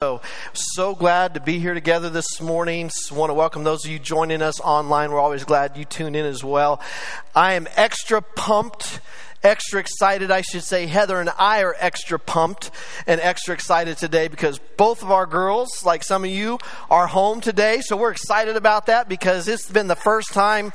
So, so glad to be here together this morning. Want to welcome those of you joining us online. We're always glad you tune in as well. I am extra pumped, extra excited, I should say. Heather and I are extra pumped and extra excited today because both of our girls, like some of you, are home today. So we're excited about that because it's been the first time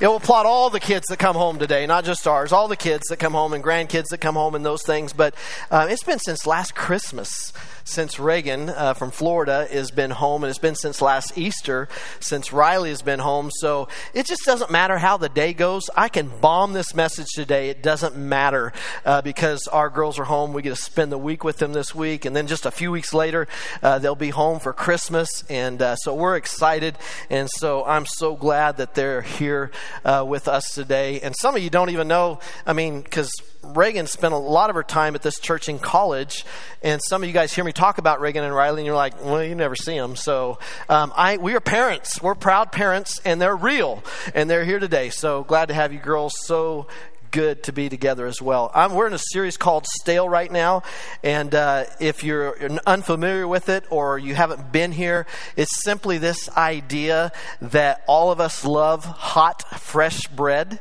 it will applaud all the kids that come home today, not just ours, all the kids that come home and grandkids that come home and those things. But uh, it's been since last Christmas since Reagan uh, from Florida has been home, and it's been since last Easter since Riley has been home. So it just doesn't matter how the day goes. I can bomb this message today. It doesn't matter uh, because our girls are home. We get to spend the week with them this week, and then just a few weeks later, uh, they'll be home for Christmas. And uh, so we're excited, and so I'm so glad that they're here uh, with us today. And some of you don't even know, I mean, because Reagan spent a lot of her time at this church in college, and some of you guys hear me talk about Reagan and Riley, and you're like, "Well, you never see them." So, um, I we are parents. We're proud parents, and they're real, and they're here today. So glad to have you girls. So good to be together as well. I'm, we're in a series called Stale right now, and uh, if you're unfamiliar with it or you haven't been here, it's simply this idea that all of us love hot, fresh bread.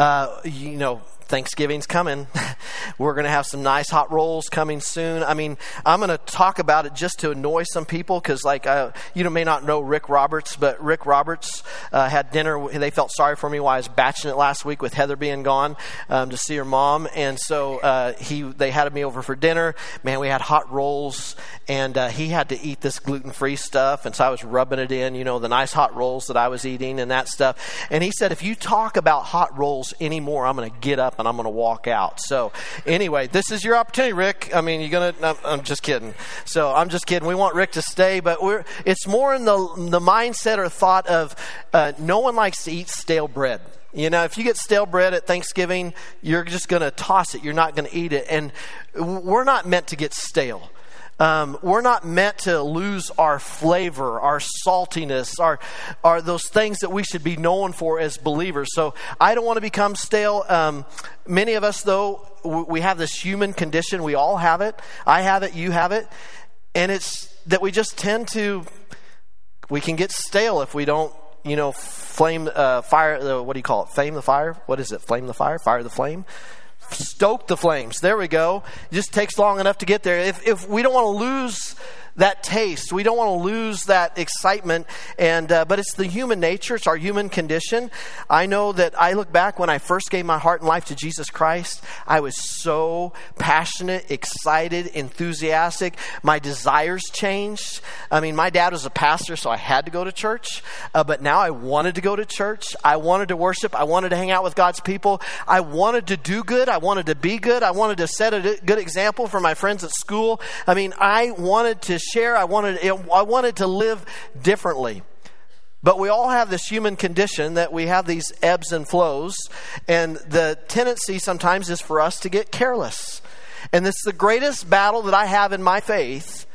Uh, you know, Thanksgiving's coming. We're going to have some nice hot rolls coming soon. I mean, I'm going to talk about it just to annoy some people because, like, uh, you may not know Rick Roberts, but Rick Roberts uh, had dinner. They felt sorry for me while I was batching it last week with Heather being gone um, to see her mom, and so uh, he they had me over for dinner. Man, we had hot rolls, and uh, he had to eat this gluten free stuff, and so I was rubbing it in, you know, the nice hot rolls that I was eating and that stuff. And he said, if you talk about hot rolls anymore, I'm going to get up and I'm going to walk out. So, anyway, this is your opportunity, Rick. I mean, you're going to, I'm just kidding. So, I'm just kidding. We want Rick to stay, but we're, it's more in the, the mindset or thought of uh, no one likes to eat stale bread. You know, if you get stale bread at Thanksgiving, you're just going to toss it. You're not going to eat it. And we're not meant to get stale. Um, we're not meant to lose our flavor, our saltiness, our, our those things that we should be known for as believers. So I don't want to become stale. Um, many of us, though, we have this human condition. We all have it. I have it. You have it, and it's that we just tend to we can get stale if we don't you know flame uh, fire uh, what do you call it flame the fire what is it flame the fire fire the flame stoke the flames. There we go. It just takes long enough to get there. If, if we don't want to lose that taste. We don't want to lose that excitement. And uh, but it's the human nature. It's our human condition. I know that I look back when I first gave my heart and life to Jesus Christ. I was so passionate, excited, enthusiastic. My desires changed. I mean, my dad was a pastor, so I had to go to church. Uh, but now I wanted to go to church. I wanted to worship. I wanted to hang out with God's people. I wanted to do good. I wanted to be good. I wanted to set a good example for my friends at school. I mean, I wanted to share. I wanted, I wanted to live differently. But we all have this human condition that we have these ebbs and flows, and the tendency sometimes is for us to get careless. And this is the greatest battle that I have in my faith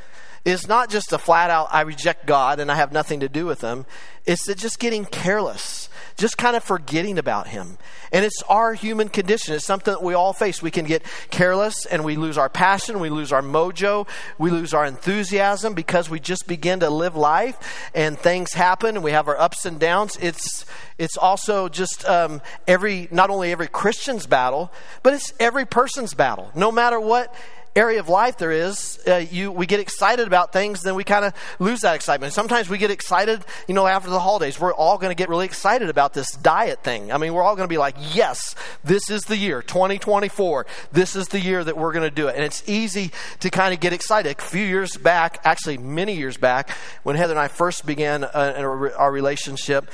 is not just a flat out I reject God and I have nothing to do with him. It's just getting careless just kind of forgetting about Him. And it's our human condition. It's something that we all face. We can get careless and we lose our passion, we lose our mojo, we lose our enthusiasm because we just begin to live life and things happen and we have our ups and downs. It's it's also just um, every not only every Christian's battle, but it's every person's battle. No matter what area of life there is, uh, you, we get excited about things, then we kind of lose that excitement. Sometimes we get excited, you know, after the holidays. We're all going to get really excited about this diet thing. I mean, we're all going to be like, yes, this is the year, 2024. This is the year that we're going to do it. And it's easy to kind of get excited. A few years back, actually many years back, when Heather and I first began uh, our relationship,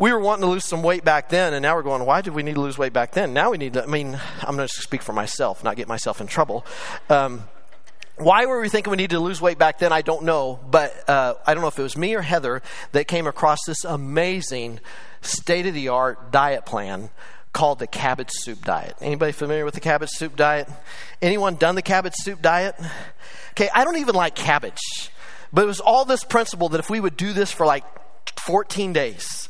we were wanting to lose some weight back then, and now we're going, why did we need to lose weight back then? Now we need to, I mean, I'm going to speak for myself, not get myself in trouble. Um, why were we thinking we needed to lose weight back then? I don't know, but uh, I don't know if it was me or Heather that came across this amazing state of the art diet plan called the cabbage soup diet. Anybody familiar with the cabbage soup diet? Anyone done the cabbage soup diet? Okay, I don't even like cabbage, but it was all this principle that if we would do this for like 14 days,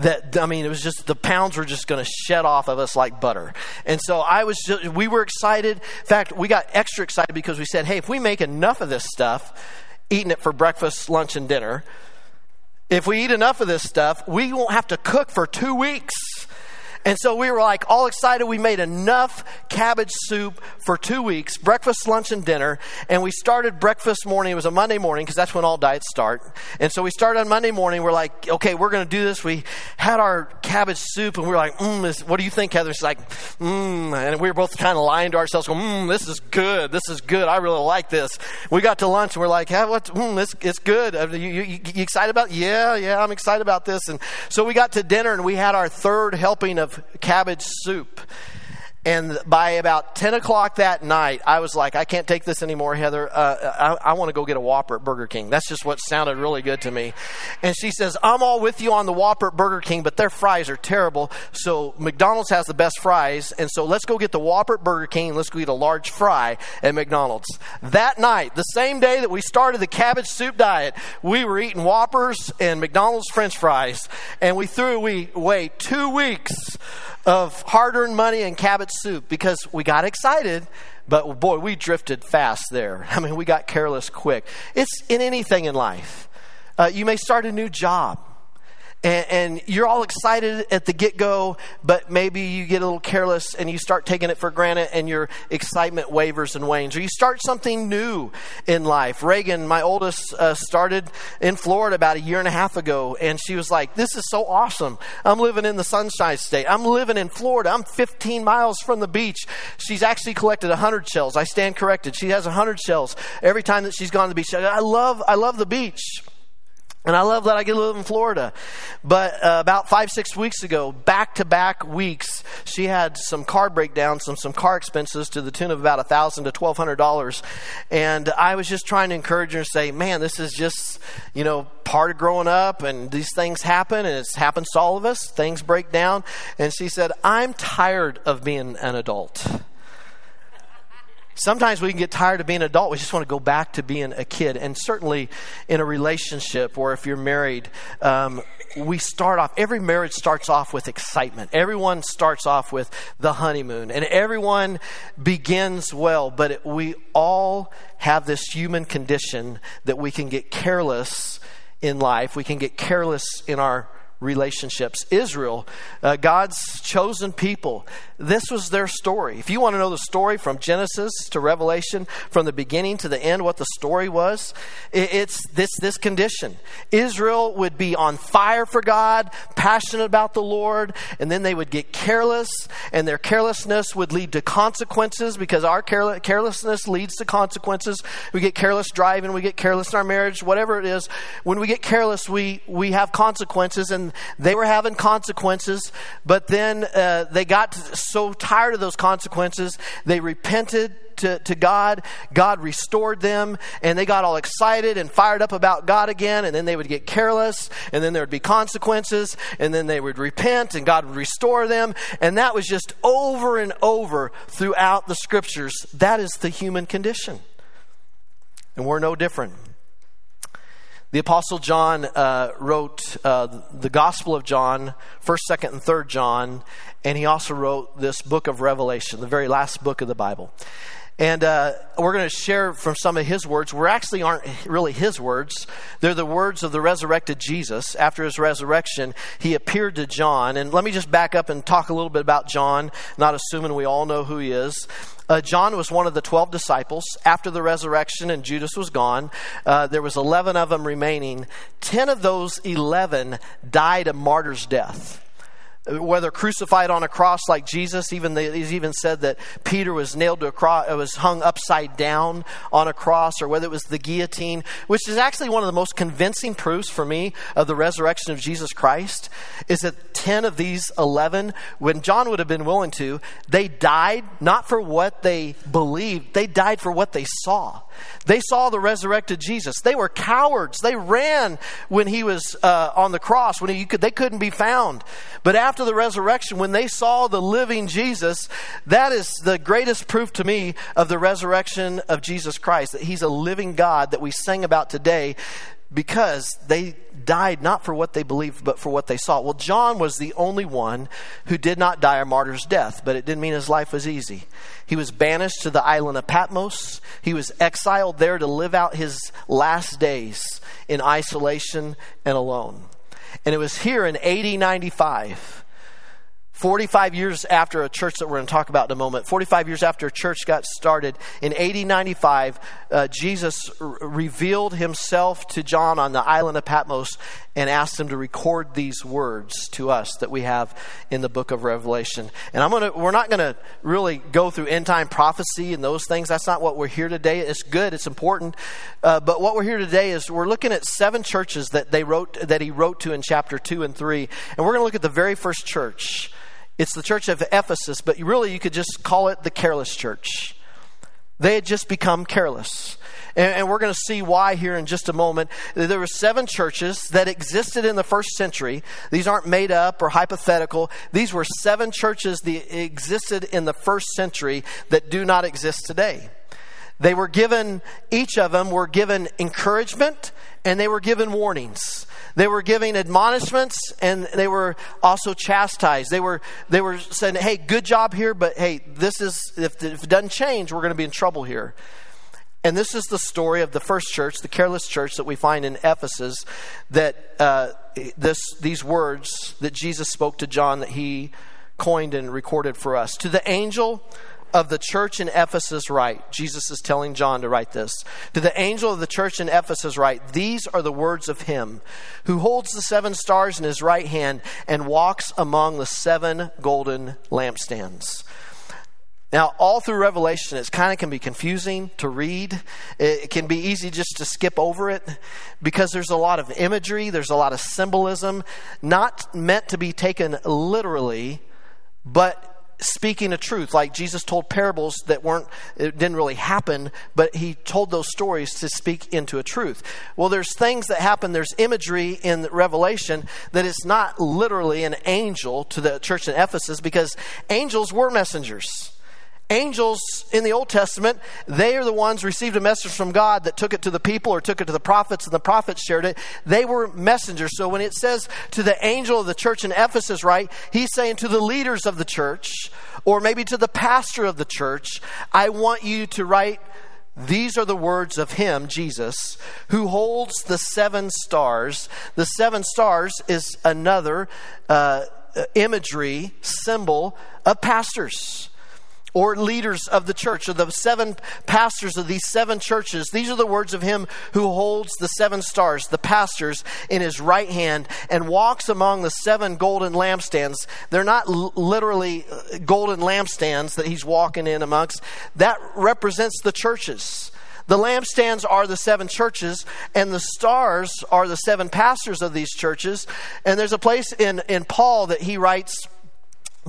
that I mean, it was just the pounds were just going to shed off of us like butter. And so I was, just, we were excited. In fact, we got extra excited because we said, hey, if we make enough of this stuff, eating it for breakfast, lunch, and dinner. If we eat enough of this stuff, we won't have to cook for two weeks. And so we were like all excited. We made enough cabbage soup for two weeks breakfast, lunch, and dinner. And we started breakfast morning. It was a Monday morning because that's when all diets start. And so we started on Monday morning. We're like, okay, we're going to do this. We had our cabbage soup and we were like, mm, what do you think, Heather? She's like, mm. And we were both kind of lying to ourselves, going, mm, this is good. This is good. I really like this. We got to lunch and we're like, yeah, what? Mm, this, it's good. You, you, you excited about it? Yeah, yeah, I'm excited about this. And so we got to dinner and we had our third helping of cabbage soup. And by about 10 o'clock that night, I was like, I can't take this anymore, Heather. Uh, I, I want to go get a Whopper at Burger King. That's just what sounded really good to me. And she says, I'm all with you on the Whopper at Burger King, but their fries are terrible. So McDonald's has the best fries. And so let's go get the Whopper at Burger King. Let's go eat a large fry at McDonald's. That night, the same day that we started the cabbage soup diet, we were eating Whoppers and McDonald's french fries. And we threw away two weeks of hard earned money and cabbage soup because we got excited, but boy, we drifted fast there. I mean, we got careless quick. It's in anything in life. Uh, you may start a new job and, and you're all excited at the get go, but maybe you get a little careless and you start taking it for granted and your excitement wavers and wanes. Or you start something new in life. Reagan, my oldest, uh, started in Florida about a year and a half ago, and she was like, This is so awesome. I'm living in the Sunshine State. I'm living in Florida. I'm 15 miles from the beach. She's actually collected 100 shells. I stand corrected. She has 100 shells every time that she's gone to the beach. I love, I love the beach. And I love that I get to live in Florida. But uh, about five, six weeks ago, back to back weeks, she had some car breakdowns, some, some car expenses to the tune of about a thousand to twelve hundred dollars. And I was just trying to encourage her and say, man, this is just, you know, part of growing up and these things happen and it happens to all of us. Things break down. And she said, I'm tired of being an adult. Sometimes we can get tired of being an adult. We just want to go back to being a kid. And certainly in a relationship or if you're married, um, we start off, every marriage starts off with excitement. Everyone starts off with the honeymoon and everyone begins well, but it, we all have this human condition that we can get careless in life. We can get careless in our relationships. Israel, uh, God's chosen people, this was their story. If you want to know the story from Genesis to Revelation, from the beginning to the end, what the story was, it's this, this condition. Israel would be on fire for God, passionate about the Lord, and then they would get careless, and their carelessness would lead to consequences because our carelessness leads to consequences. We get careless driving, we get careless in our marriage, whatever it is. When we get careless, we, we have consequences, and they were having consequences, but then uh, they got so tired of those consequences, they repented to, to God. God restored them, and they got all excited and fired up about God again, and then they would get careless, and then there would be consequences, and then they would repent, and God would restore them. And that was just over and over throughout the scriptures. That is the human condition. And we're no different. The Apostle John uh, wrote uh, the Gospel of John, 1st, 2nd, and 3rd John, and he also wrote this book of Revelation, the very last book of the Bible. And uh, we're going to share from some of his words. We actually aren't really his words. They're the words of the resurrected Jesus. After his resurrection, he appeared to John. And let me just back up and talk a little bit about John, not assuming we all know who he is. Uh, John was one of the 12 disciples. After the resurrection and Judas was gone, uh, there was 11 of them remaining. 10 of those 11 died a martyr's death whether crucified on a cross like Jesus, even the, he's even said that Peter was nailed to a cross, uh, was hung upside down on a cross, or whether it was the guillotine, which is actually one of the most convincing proofs for me of the resurrection of Jesus Christ, is that 10 of these 11, when John would have been willing to, they died not for what they believed, they died for what they saw. They saw the resurrected Jesus. They were cowards. They ran when he was uh, on the cross, when he could, they couldn't be found. But after the resurrection, when they saw the living Jesus, that is the greatest proof to me of the resurrection of Jesus Christ, that he's a living God that we sang about today because they died not for what they believed, but for what they saw. Well, John was the only one who did not die a martyr's death, but it didn't mean his life was easy. He was banished to the island of Patmos. He was exiled there to live out his last days in isolation and alone. And it was here in AD 95 45 years after a church that we're going to talk about in a moment, 45 years after a church got started, in AD 95, uh, Jesus r- revealed himself to John on the island of Patmos and asked them to record these words to us that we have in the book of Revelation. And I'm to, we're not going to really go through end time prophecy and those things. That's not what we're here today. It's good, it's important. Uh, but what we're here today is we're looking at seven churches that they wrote, that he wrote to in chapter 2 and 3. And we're going to look at the very first church. It's the church of Ephesus, but really you could just call it the careless church. They had just become careless. And, and we're going to see why here in just a moment. There were seven churches that existed in the first century. These aren't made up or hypothetical. These were seven churches that existed in the first century that do not exist today. They were given, each of them were given encouragement and they were given warnings. They were giving admonishments and they were also chastised. They were, they were saying, hey, good job here, but hey, this is, if, if it doesn't change, we're going to be in trouble here. And this is the story of the first church, the careless church that we find in Ephesus, that uh, this, these words that Jesus spoke to John that he coined and recorded for us. To the angel of the church in Ephesus write, Jesus is telling John to write this. To the angel of the church in Ephesus write, These are the words of him who holds the seven stars in his right hand and walks among the seven golden lampstands. Now, all through Revelation, it kind of can be confusing to read. It can be easy just to skip over it because there's a lot of imagery, there's a lot of symbolism, not meant to be taken literally, but speaking a truth. Like jesus told parables that weren't it didn't really happen but he told those stories to speak into a truth. Well there's things that happen. There's imagery in revelation that is not literally an angel to the church in ephesus because angels were messengers angels in the Old Testament, they are the ones received a message from God that took it to the people or took it to the prophets and the prophets shared it. They were messengers. So when it says to the angel of the church in Ephesus, write, he's saying to the leaders of the church or maybe to the pastor of the church, I want you to write these are the words of him, Jesus, who holds the seven stars. The seven stars is another uh, imagery, symbol of pastors or leaders of the church, or the seven pastors of these seven churches. These are the words of him who holds the seven stars, the pastors, in his right hand and walks among the seven golden lampstands. They're not literally uh, golden lampstands that he's walking in amongst. That represents the churches. The lampstands are the seven churches, and the stars are the seven pastors of these churches. And there's a place in, in Paul that he writes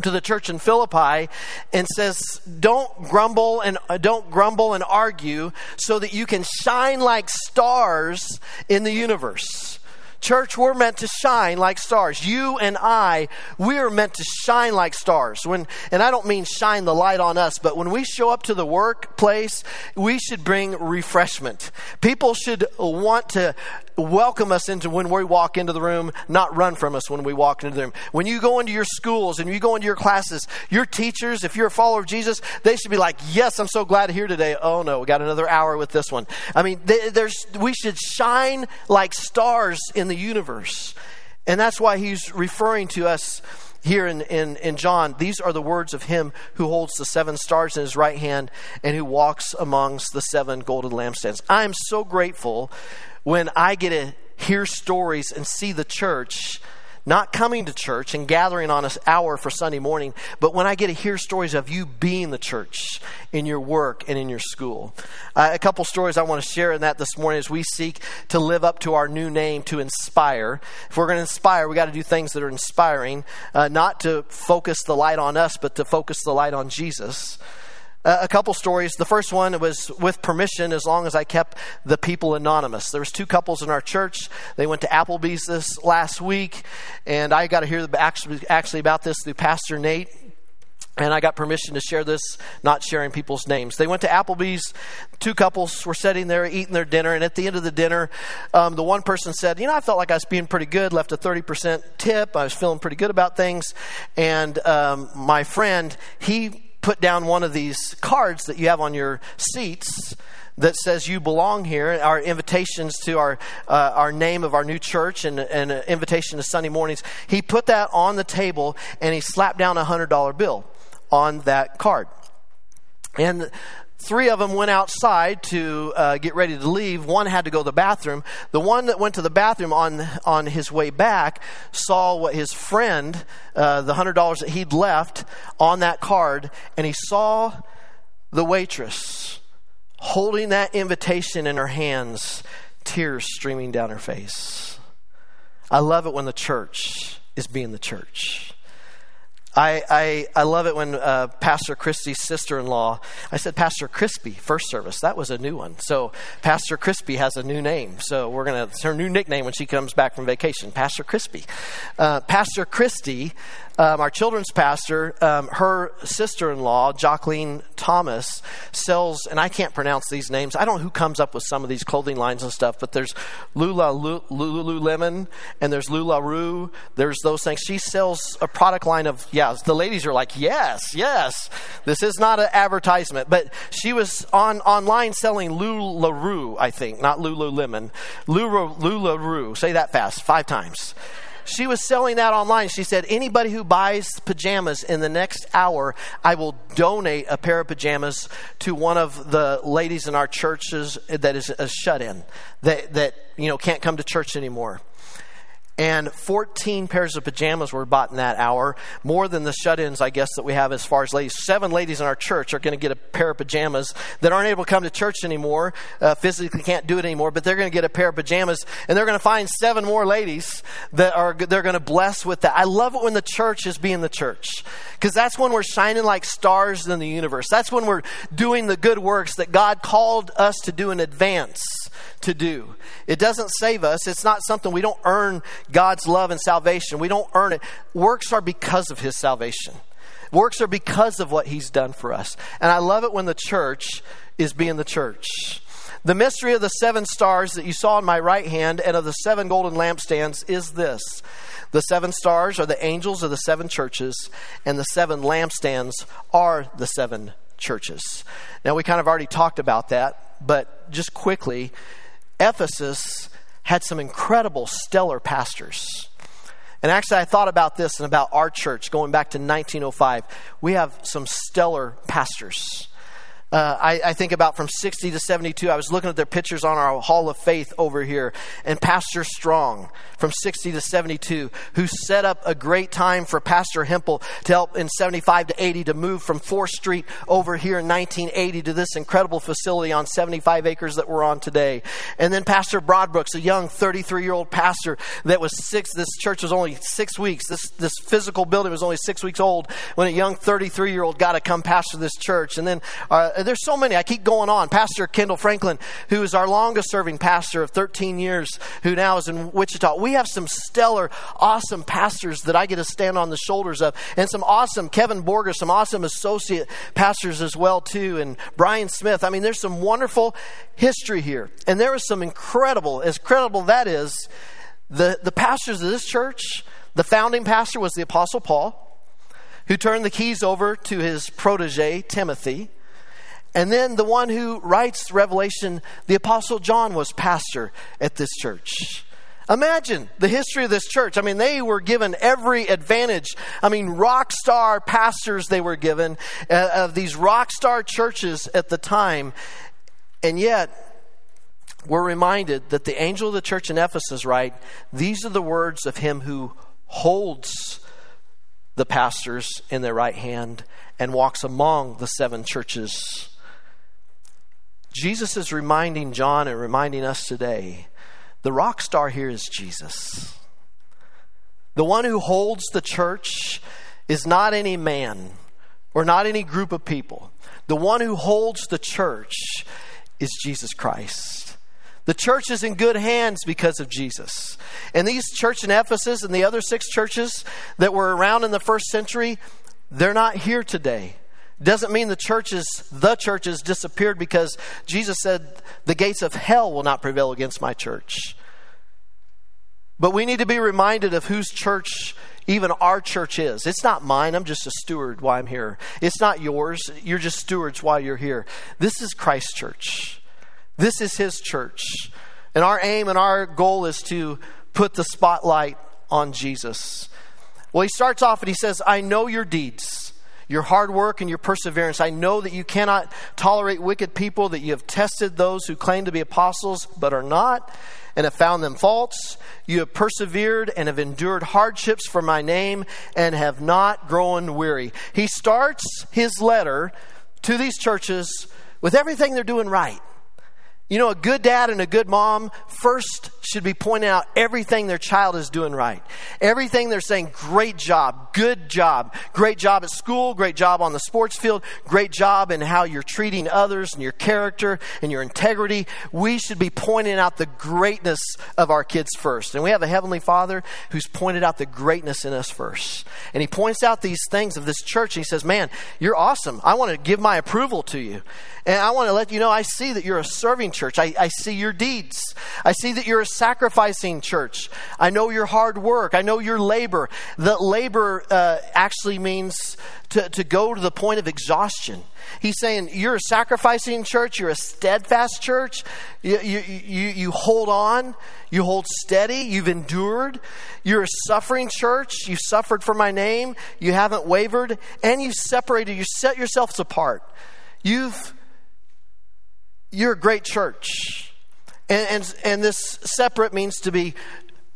to the church in Philippi and says, "Don't grumble and uh, don't grumble and argue, so that you can shine like stars in the universe." Church, we're meant to shine like stars. You and I, we are meant to shine like stars. When, and I don't mean shine the light on us, but when we show up to the workplace, we should bring refreshment. People should want to welcome us into when we walk into the room, not run from us when we walk into the room. When you go into your schools and you go into your classes, your teachers, if you're a follower of Jesus, they should be like, "Yes, I'm so glad to hear today." Oh no, we got another hour with this one. I mean, there's we should shine like stars in the universe, and that's why he's referring to us here in, in, in John, these are the words of him who holds the seven stars in his right hand and who walks amongst the seven golden lampstands. I am so grateful when I get to hear stories and see the church not coming to church and gathering on an hour for Sunday morning, but when I get to hear stories of you being the church in your work and in your school. Uh, a couple stories I want to share in that this morning as we seek to live up to our new name to inspire. If we're going to inspire, we got to do things that are inspiring, uh, not to focus the light on us, but to focus the light on Jesus a couple stories. The first one was with permission, as long as I kept the people anonymous. There was two couples in our church. They went to Applebee's this last week, and I got to hear actually, actually about this through Pastor Nate. and I got permission to share this, not sharing people's names. They went to Applebee's. Two couples were sitting there eating their dinner, and at the end of the dinner, um, the one person said, "You know, I felt like I was being pretty good. Left a thirty percent tip. I was feeling pretty good about things." And um, my friend, he put down one of these cards that you have on your seats that says you belong here. Our invitations to our uh, our name of our new church and an invitation to Sunday mornings. He put that on the table and he slapped down a hundred dollar bill on that card. And three of them went outside to uh, get ready to leave. One had to go to the bathroom. The one that went to the bathroom on on his way back saw what his friend, uh, the hundred dollars that he'd left on that card, and he saw the waitress holding that invitation in her hands, tears streaming down her face. I love it when the church is being the church. I, I, I love it when uh, Pastor Christie's sister in law, I said Pastor Crispy, first service. That was a new one. So Pastor Crispy has a new name. So we're going to, her new nickname when she comes back from vacation, Pastor Crispy. Uh, Pastor Christie um, our children's pastor, um, her sister in law, Jacqueline Thomas, sells, and I can't pronounce these names. I don't know who comes up with some of these clothing lines and stuff, but there's Lula, Lululemon and there's Lula Rue. There's those things. She sells a product line of, yeah, the ladies are like, yes, yes. This is not an advertisement, but she was on online selling Lula Rue, I think, not Lululemon. LuLaRoe. Say that fast, five times she was selling that online. She said, anybody who buys pajamas in the next hour, I will donate a pair of pajamas to one of the ladies in our churches that is a shut in, that, that, you know, can't come to church anymore and 14 pairs of pajamas were bought in that hour, more than the shut ins, I guess, that we have as far as ladies. Seven ladies in our church are going to get a pair of pajamas that aren't able to come to church anymore, uh, physically can't do it anymore, but they're going to get a pair of pajamas, and they're going to find seven more ladies that are they're going to bless with that. I love it when the church is being the church, because that's when we're shining like stars in the universe. That's when we're doing the good works that God called us to do in advance to do. It doesn't save us. It's not something we don't earn God's love and salvation. We don't earn it. Works are because of His salvation. Works are because of what He's done for us. And I love it when the church is being the church. The mystery of the seven stars that you saw in my right hand and of the seven golden lampstands is this. The seven stars are the angels of the seven churches, and the seven lampstands are the seven churches. Now, we kind of already talked about that, but just quickly, Ephesus had some incredible, stellar pastors. And actually, I thought about this and about our church going back to 1905. We have some stellar pastors. Uh, I, I, think about from 60 to 72. I was looking at their pictures on our Hall of Faith over here, and Pastor Strong from 60 to 72, who set up a great time for Pastor Hempel to help in 75 to 80 to move from 4th Street over here in 1980 to this incredible facility on 75 acres that we're on today. And then Pastor Broadbrooks, a young 33 year old pastor that was six, this church was only six weeks, this, this physical building was only six weeks old when a young 33 year old got to come pastor this church. And then uh, there's so many. I keep going on. Pastor Kendall Franklin, who is our longest serving pastor of 13 years, who now is in Wichita. We have some stellar, awesome pastors that I get to stand on the shoulders of, and some awesome Kevin Borger, some awesome associate pastors as well too, and Brian Smith. I mean, there's some wonderful history here, and there is some incredible, as credible that is, the the pastors of this church. The founding pastor was the Apostle Paul who turned the keys over to his protege, Timothy. And then the one who writes Revelation, the Apostle John, was pastor at this church. Imagine the history of this church. I mean, they were given every advantage. I mean, rock star pastors they were given uh, of these rock star churches at the time. And yet, we're reminded that the angel of the church in Ephesus, write? These are the words of him who holds the pastors in their right hand and walks among the seven churches Jesus is reminding John and reminding us today the rock star here is Jesus. The one who holds the church is not any man or not any group of people. The one who holds the church is Jesus Christ. The church is in good hands because of Jesus. And these church in Ephesus and the other six churches that were around in the first century They're not here today. Doesn't mean the churches, the churches disappeared because Jesus said, the gates of hell will not prevail against my church. But we need to be reminded of whose church even our church is. It's not mine. I'm just a steward while I'm here. It's not yours. You're just stewards while you're here. This is Christ's church. This is his church. And our aim and our goal is to put the spotlight on Jesus. Well, he starts off and he says, I know your deeds, your hard work, and your perseverance. I know that you cannot tolerate wicked people, that you have tested those who claim to be apostles but are not, and have found them false. You have persevered and have endured hardships for my name and have not grown weary. He starts his letter to these churches with everything they're doing right. You know, a good dad and a good mom first should be pointing out everything their child is doing right. Everything they're saying, great job, good job, great job at school, great job on the sports field, great job in how you're treating others and your character and your integrity. We should be pointing out the greatness of our kids first. And we have a Heavenly Father who's pointed out the greatness in us first. And He points out these things of this church. And he says, Man, you're awesome. I want to give my approval to you. And I want to let you know I see that you're a serving church. I, I see your deeds. I see that you're a sacrificing church. I know your hard work. I know your labor. That labor uh, actually means to, to go to the point of exhaustion. He's saying you're a sacrificing church, you're a steadfast church, you, you, you, you hold on, you hold steady, you've endured, you're a suffering church, you suffered for my name, you haven't wavered, and you've separated, you set yourselves apart. You've you're a great church. And, and, and this separate means to be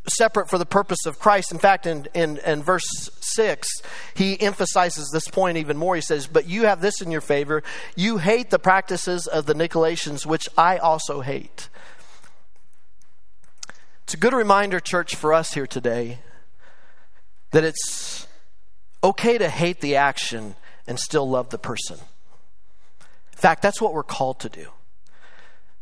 separate for the purpose of Christ. In fact, in, in, in, verse 6, he emphasizes this point even more. He says, But you have this in your favor. You hate the practices of the Nicolaitans, which I also hate. It's a good reminder, church, for us here today that it's okay to hate the action and still love the person. In fact, that's what we're called to do.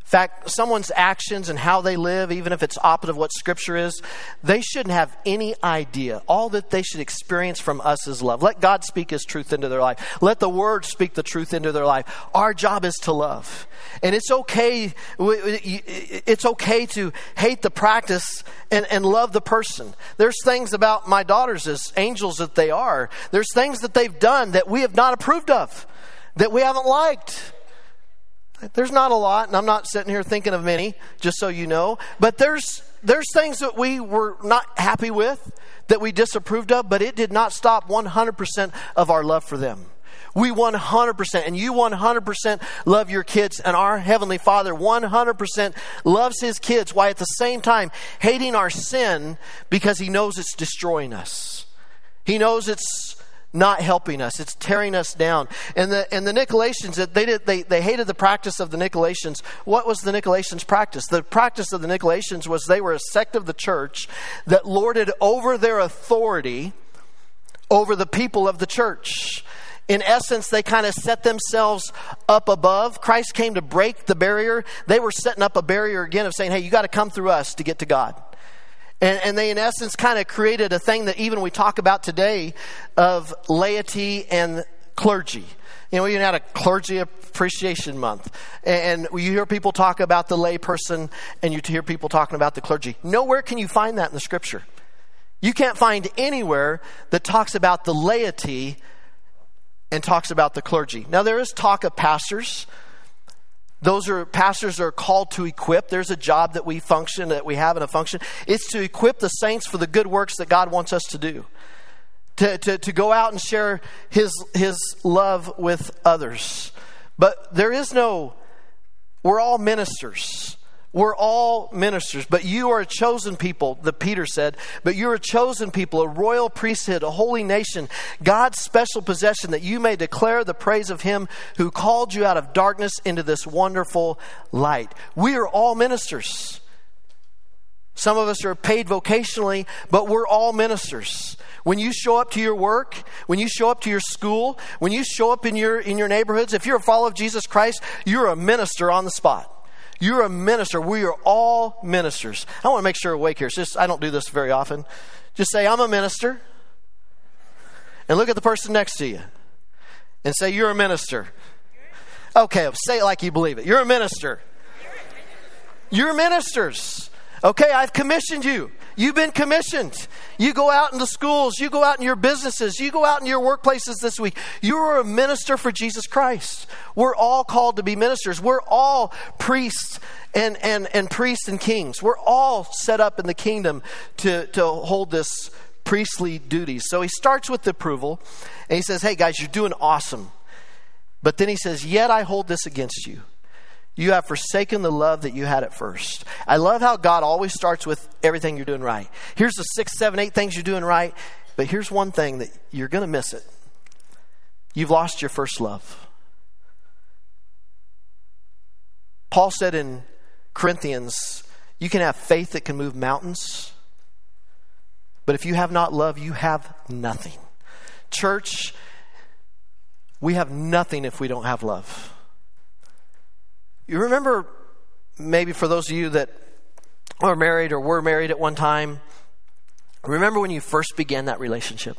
In fact, someone's actions and how they live, even if it's opposite of what Scripture is, they shouldn't have any idea. All that they should experience from us is love. Let God speak His truth into their life. Let the Word speak the truth into their life. Our job is to love. And it's okay, it's okay to hate the practice and, and love the person. There's things about my daughters, as angels that they are, there's things that they've done that we have not approved of, that we haven't liked. There's not a lot, and I'm not sitting here thinking of many, just so you know. But there's there's things that we were not happy with, that we disapproved of, but it did not stop 100% of our love for them. We 100%, and you 100% love your kids, and our Heavenly Father 100% loves His kids, while at the same time hating our sin because He knows it's destroying us. He knows it's not helping us. It's tearing us down. And the and the Nicolaitans, they did they, they hated the practice of the Nicolaitans. What was the Nicolaitans' practice? The practice of the Nicolaitans was they were a sect of the church that lorded over their authority over the people of the church. In essence, they kind of set themselves up above. Christ came to break the barrier. They were setting up a barrier again of saying, hey, you got to come through us to get to God. And, and they, in essence, kind of created a thing that even we talk about today of laity and clergy. You know, we even had a clergy appreciation month. And you hear people talk about the lay person and you hear people talking about the clergy. Nowhere can you find that in the scripture. You can't find anywhere that talks about the laity and talks about the clergy. Now, there is talk of pastors those are pastors are called to equip. There's a job that we function, that we have in a function. It's to equip the saints for the good works that God wants us to do. To, to, to go out and share his, his love with others. But there is no, we're all ministers. We're all ministers, but you are a chosen people, the Peter said, but you're a chosen people, a royal priesthood, a holy nation, God's special possession that you may declare the praise of him who called you out of darkness into this wonderful light. We are all ministers. Some of us are paid vocationally, but we're all ministers. When you show up to your work, when you show up to your school, when you show up in your in your neighborhoods, if you're a follower of Jesus Christ, you're a minister on the spot. You're a minister. We are all ministers. I want to make sure awake here. It's just I don't do this very often. Just say, I'm a minister. And look at the person next to you and say, You're a minister. Okay, say it like you believe it. You're a minister. You're ministers. Okay, I've commissioned you. You've been commissioned. You go out in the schools, you go out in your businesses, you go out in your workplaces this week. You are a minister for Jesus Christ. We're all called to be ministers. We're all priests and, and, and priests and kings. We're all set up in the kingdom to, to hold this priestly duties. So he starts with the approval and he says, Hey guys, you're doing awesome. But then he says, Yet I hold this against you. You have forsaken the love that you had at first. I love how God always starts with everything you're doing right. Here's the six, seven, eight things you're doing right, but here's one thing that you're going to miss it. You've lost your first love. Paul said in Corinthians, you can have faith that can move mountains, but if you have not love, you have nothing. Church, we have nothing if we don't have love. You remember, maybe for those of you that are married or were married at one time, remember when you first began that relationship?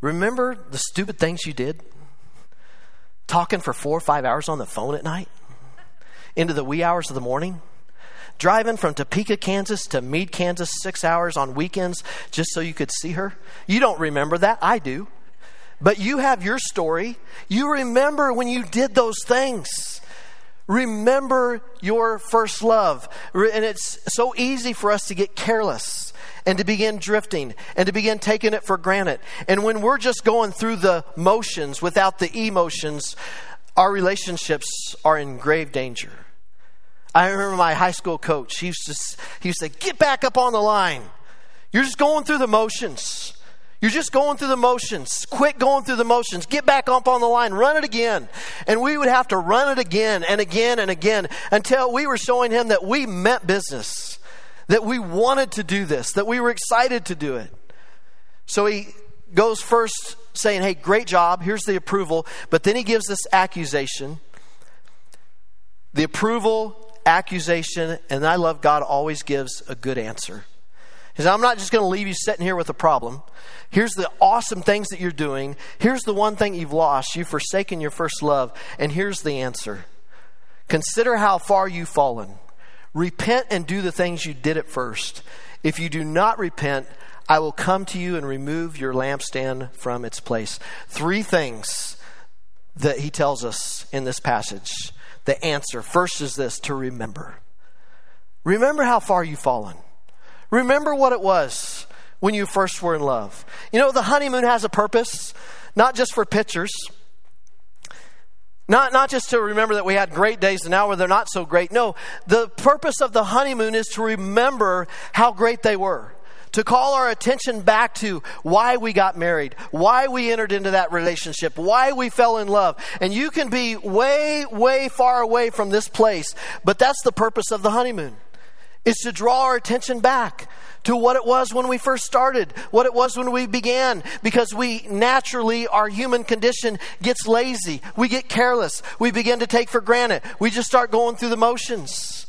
Remember the stupid things you did? Talking for four or five hours on the phone at night? Into the wee hours of the morning? Driving from Topeka, Kansas to Meade, Kansas, six hours on weekends just so you could see her? You don't remember that. I do. But you have your story. You remember when you did those things. Remember your first love. And it's so easy for us to get careless and to begin drifting and to begin taking it for granted. And when we're just going through the motions without the emotions, our relationships are in grave danger. I remember my high school coach, he used to, he used to say, Get back up on the line. You're just going through the motions. You're just going through the motions. Quit going through the motions. Get back up on the line. Run it again. And we would have to run it again and again and again until we were showing him that we meant business, that we wanted to do this, that we were excited to do it. So he goes first saying, Hey, great job. Here's the approval. But then he gives this accusation. The approval, accusation, and I love God always gives a good answer. I'm not just going to leave you sitting here with a problem. Here's the awesome things that you're doing. Here's the one thing you've lost. You've forsaken your first love. And here's the answer Consider how far you've fallen. Repent and do the things you did at first. If you do not repent, I will come to you and remove your lampstand from its place. Three things that he tells us in this passage. The answer first is this to remember. Remember how far you've fallen. Remember what it was when you first were in love. You know, the honeymoon has a purpose, not just for pictures. Not, not just to remember that we had great days and now where they're not so great. No, the purpose of the honeymoon is to remember how great they were. To call our attention back to why we got married, why we entered into that relationship, why we fell in love. And you can be way, way far away from this place, but that's the purpose of the honeymoon is to draw our attention back to what it was when we first started, what it was when we began, because we naturally, our human condition gets lazy. We get careless. We begin to take for granted. We just start going through the motions.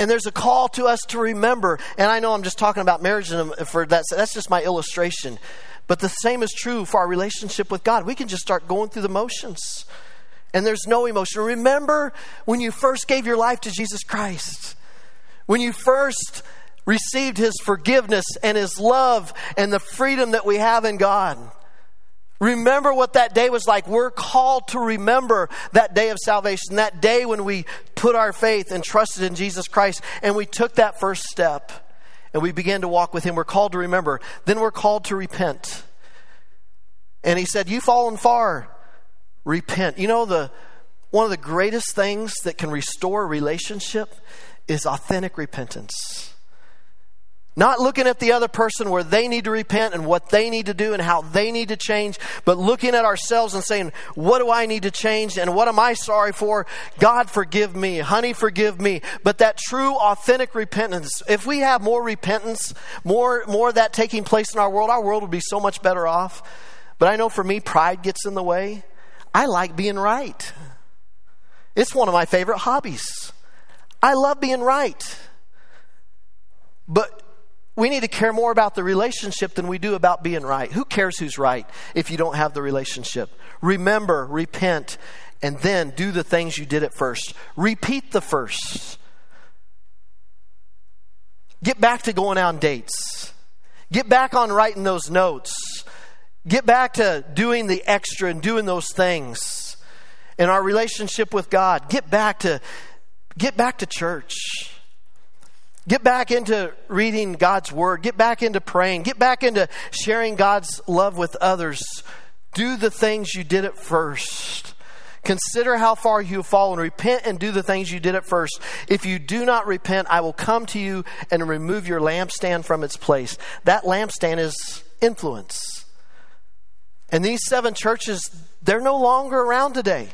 And there's a call to us to remember, and I know I'm just talking about marriage uh, for that, that's just my illustration. But the same is true for our relationship with God. We can just start going through the motions. And there's no emotion. Remember when you first gave your life to Jesus Christ when you first received His forgiveness and His love and the freedom that we have in God. Remember what that day was like. We're called to remember that day of salvation, that day when we put our faith and trusted in Jesus Christ and we took that first step and we began to walk with Him. We're called to remember. Then we're called to repent. And He said, You've fallen far. Repent. You know, the, one of the greatest things that can restore a relationship is authentic repentance. Not looking at the other person where they need to repent and what they need to do and how they need to change, but looking at ourselves and saying, What do I need to change and what am I sorry for? God, forgive me. Honey, forgive me. But that true, authentic repentance, if we have more repentance, more, more of that taking place in our world, our world would be so much better off. But I know for me, pride gets in the way. I like being right, it's one of my favorite hobbies. I love being right. But we need to care more about the relationship than we do about being right. Who cares who's right if you don't have the relationship? Remember, repent, and then do the things you did at first. Repeat the first. Get back to going on dates. Get back on writing those notes. Get back to doing the extra and doing those things. In our relationship with God, get back to get back to church. Get back into reading God's word. Get back into praying. Get back into sharing God's love with others. Do the things you did at first. Consider how far you have fallen. Repent and do the things you did at first. If you do not repent, I will come to you and remove your lampstand from its place. That lampstand is influence. And these seven churches, they're no longer around today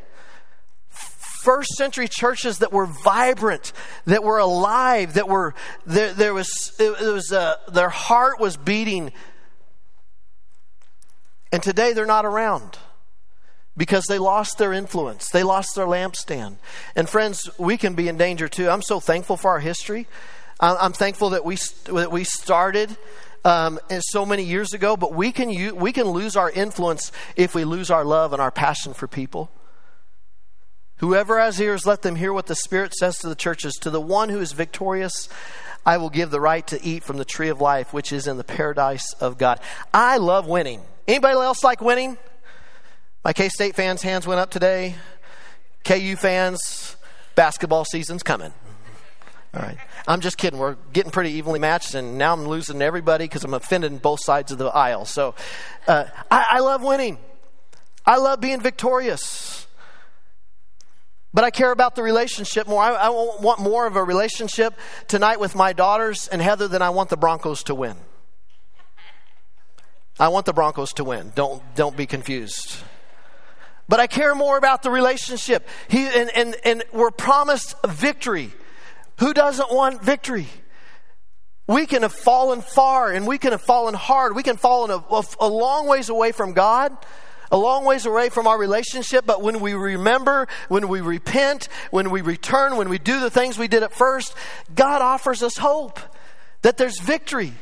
first century churches that were vibrant, that were alive, that were there, there was it, it was uh, their heart was beating. And today they're not around because they lost their influence. They lost their lampstand. And friends, we can be in danger too. I'm so thankful for our history. I'm thankful that we that we started um, so many years ago, but we can use, we can lose our influence if we lose our love and our passion for people. Whoever has ears, let them hear what the Spirit says to the churches. To the one who is victorious, I will give the right to eat from the tree of life, which is in the paradise of God. I love winning. Anybody else like winning? My K State fans' hands went up today. KU fans, basketball season's coming. All right. I'm just kidding. We're getting pretty evenly matched, and now I'm losing everybody because I'm offending both sides of the aisle. So uh, I, I love winning. I love being victorious. But I care about the relationship more. I, I, want more of a relationship tonight with my daughters and Heather than I want the Broncos to win. I want the Broncos to win. Don't, don't be confused. But I care more about the relationship. He, and, and, and we're promised victory. Who doesn't want victory? We can have fallen far and we can have fallen hard. We can fall a, a, a long ways away from God a long ways away from our relationship, but when we remember, when we repent, when we return, when we do the things we did at first, God offers us hope that there's victory.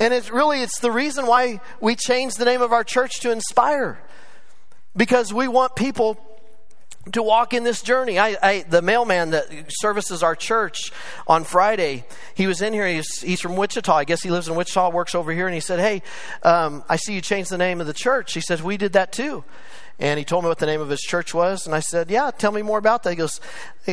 And it's really it's the reason why we changed the name of our church to Inspire. Because we want people to walk in this journey. I, I, the mailman that services our church on Friday, he was in here. He's, he's from Wichita. I guess he lives in Wichita, works over here. And he said, Hey, um, I see you changed the name of the church. He says, We did that too. And he told me what the name of his church was. And I said, Yeah, tell me more about that. He goes,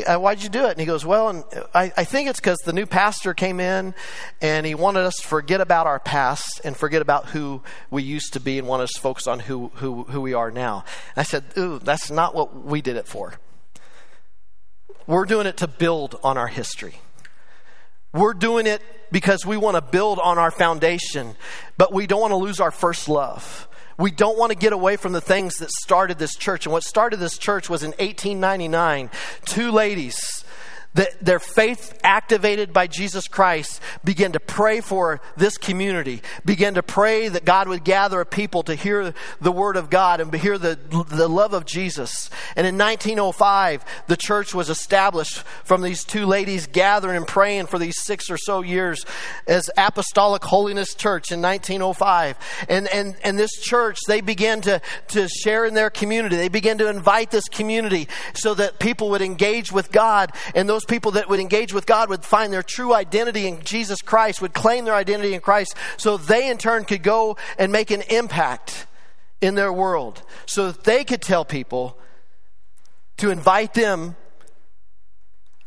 uh, Why'd you do it? And he goes, Well, and I, I think it's because the new pastor came in and he wanted us to forget about our past and forget about who we used to be and want us to focus on who, who, who we are now. And I said, Ooh, that's not what we did it for. We're doing it to build on our history. We're doing it because we want to build on our foundation, but we don't want to lose our first love. We don't want to get away from the things that started this church. And what started this church was in 1899. Two ladies that their faith activated by Jesus Christ began to pray for this community, began to pray that God would gather a people to hear the word of God and hear the, the love of Jesus. And in 1905, the church was established from these two ladies gathering and praying for these six or so years as Apostolic Holiness Church in 1905. And, and, and this church, they began to, to share in their community. They began to invite this community so that people would engage with God and those those people that would engage with God would find their true identity in Jesus Christ, would claim their identity in Christ, so they in turn could go and make an impact in their world, so that they could tell people to invite them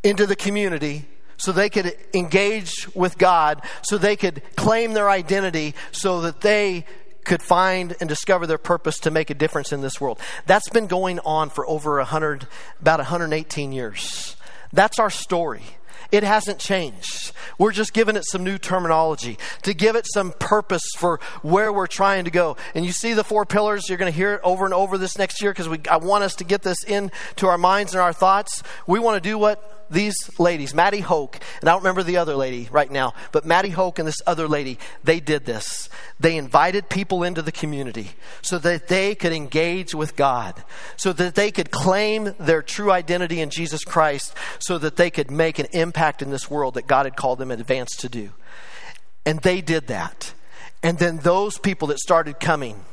into the community so they could engage with God, so they could claim their identity, so that they could find and discover their purpose to make a difference in this world. That's been going on for over 100, about 118 years. That's our story. It hasn't changed. We're just giving it some new terminology to give it some purpose for where we're trying to go. And you see the four pillars. You're going to hear it over and over this next year because I want us to get this into our minds and our thoughts. We want to do what these ladies, Maddie Hoke, and I don't remember the other lady right now, but Maddie Hoke and this other lady, they did this. They invited people into the community so that they could engage with God, so that they could claim their true identity in Jesus Christ, so that they could make an impact in this world that God had called them in advance to do. And they did that. And then those people that started coming,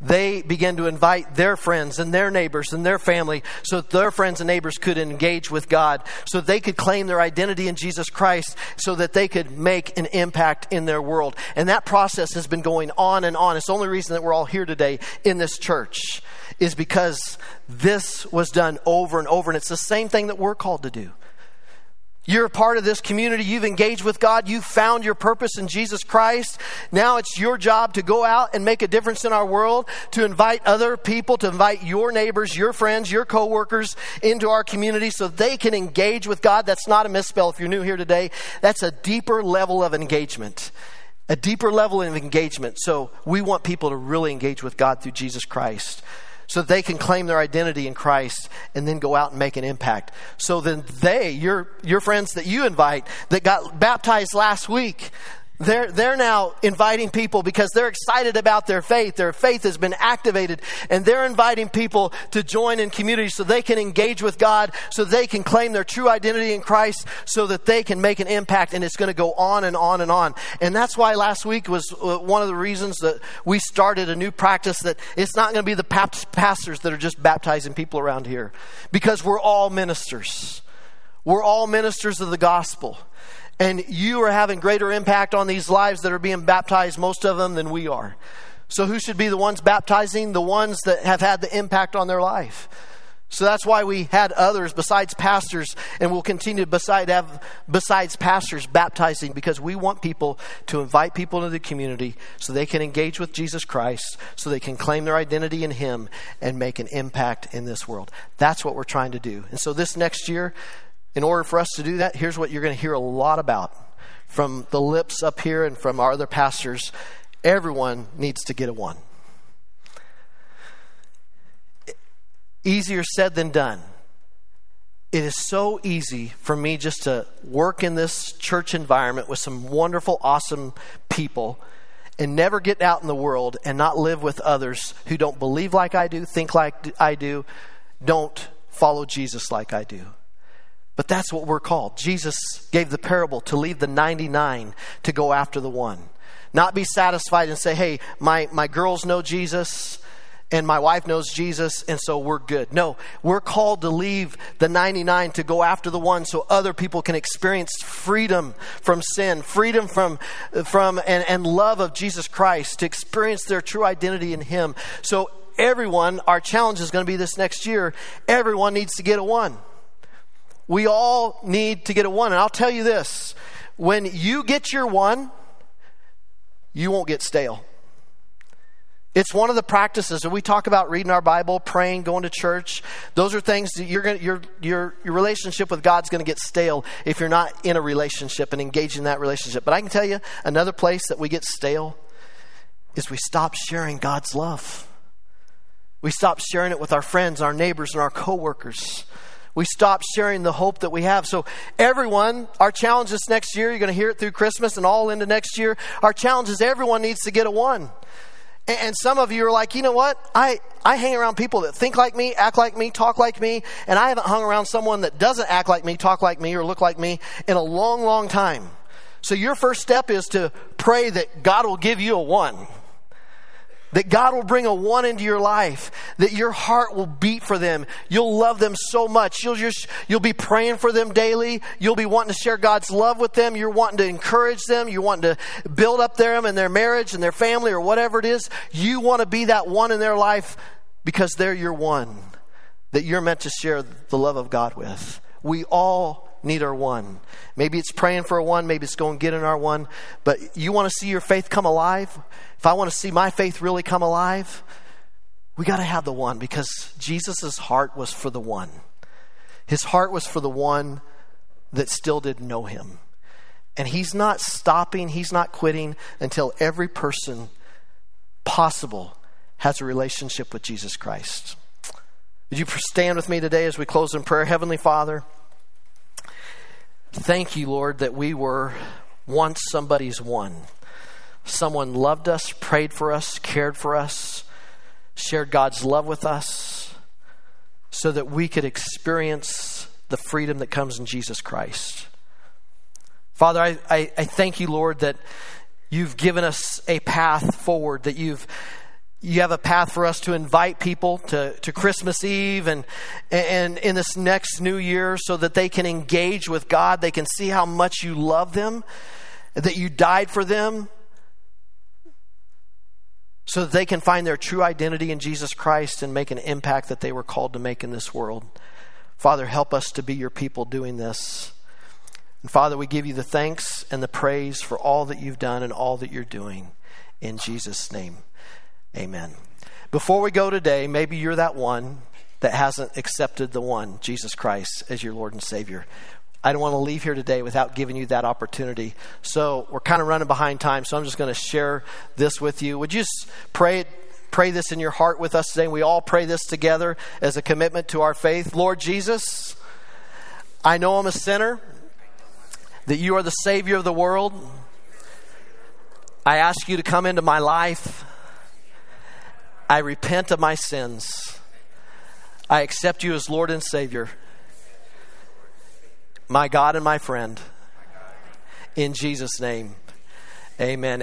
they began to invite their friends and their neighbors and their family so that their friends and neighbors could engage with God, so they could claim their identity in Jesus Christ, so that they could make an impact in their world. And that process has been going on and on. It's the only reason that we're all here today in this church is because this was done over and over. And it's the same thing that we're called to do. You're a part of this community. You've engaged with God. You've found your purpose in Jesus Christ. Now it's your job to go out and make a difference in our world, to invite other people, to invite your neighbors, your friends, your coworkers into our community so they can engage with God. That's not a misspell if you're new here today. That's a deeper level of engagement. A deeper level of engagement. So we want people to really engage with God through Jesus Christ so that they can claim their identity in Christ and then go out and make an impact. So then they, your, your friends that you invite that got baptized last week, they're, they're now inviting people because they're excited about their faith. Their faith has been activated and they're inviting people to join in community so they can engage with God, so they can claim their true identity in Christ, so that they can make an impact and it's going to go on and on and on. And that's why last week was uh, one of the reasons that we started a new practice that it's not going to be the pastors that are just baptizing people around here because we're all ministers. We're all ministers of the gospel. And you are having greater impact on these lives that are being baptized, most of them, than we are. So, who should be the ones baptizing? The ones that have had the impact on their life. So that's why we had others besides pastors, and we'll continue beside have besides pastors baptizing because we want people to invite people into the community so they can engage with Jesus Christ, so they can claim their identity in Him and make an impact in this world. That's what we're trying to do. And so this next year, in order for us to do that, here's what you're going to hear a lot about from the lips up here and from our other pastors. Everyone needs to get a one. Easier said than done. It is so easy for me just to work in this church environment with some wonderful, awesome people and never get out in the world and not live with others who don't believe like I do, think like I do, don't follow Jesus like I do. But that's what we're called. Jesus gave the parable to leave the 99 to go after the one. Not be satisfied and say, hey, my, my girls know Jesus and my wife knows Jesus, and so we're good. No, we're called to leave the 99 to go after the one so other people can experience freedom from sin, freedom from, from and, and love of Jesus Christ, to experience their true identity in Him. So, everyone, our challenge is going to be this next year everyone needs to get a one. We all need to get a one. And I'll tell you this when you get your one, you won't get stale. It's one of the practices that we talk about reading our Bible, praying, going to church. Those are things that you're going your, your, your relationship with God's going to get stale if you're not in a relationship and engaged in that relationship. But I can tell you another place that we get stale is we stop sharing God's love. We stop sharing it with our friends, our neighbors, and our coworkers. We stop sharing the hope that we have. So, everyone, our challenge this next year, you're going to hear it through Christmas and all into next year. Our challenge is everyone needs to get a one. And some of you are like, you know what? I, I hang around people that think like me, act like me, talk like me, and I haven't hung around someone that doesn't act like me, talk like me, or look like me in a long, long time. So your first step is to pray that God will give you a one. That God will bring a one into your life, that your heart will beat for them. You'll love them so much. You'll just, you'll be praying for them daily. You'll be wanting to share God's love with them. You're wanting to encourage them. You're wanting to build up them and their marriage and their family or whatever it is. You want to be that one in their life because they're your one that you're meant to share the love of God with. We all need our one. Maybe it's praying for a one, maybe it's going get in our one, but you want to see your faith come alive? If I want to see my faith really come alive, we got to have the one because Jesus' heart was for the one. His heart was for the one that still didn't know him. And he's not stopping, he's not quitting until every person possible has a relationship with Jesus Christ. Would you stand with me today as we close in prayer? Heavenly Father, thank you, Lord, that we were once somebody's one. Someone loved us, prayed for us, cared for us, shared God's love with us, so that we could experience the freedom that comes in Jesus Christ. Father, I, I, I thank you, Lord, that you've given us a path forward, that you've you have a path for us to invite people to, to Christmas Eve and, and in this next new year so that they can engage with God. They can see how much you love them, that you died for them, so that they can find their true identity in Jesus Christ and make an impact that they were called to make in this world. Father, help us to be your people doing this. And Father, we give you the thanks and the praise for all that you've done and all that you're doing. In Jesus' name, amen. Before we go today, maybe you're that one that hasn't accepted the one, Jesus Christ, as your Lord and Savior. I don't want to leave here today without giving you that opportunity. So we're kind of running behind time, so I'm just going to share this with you. Would you pray pray this in your heart with us today? We all pray this together as a commitment to our faith. Lord Jesus, I know I'm a sinner that you are the Savior of the world. I ask you to come into my life. I repent of my sins. I accept you as Lord and Savior, my God and my friend. In Jesus' name, amen. Amen.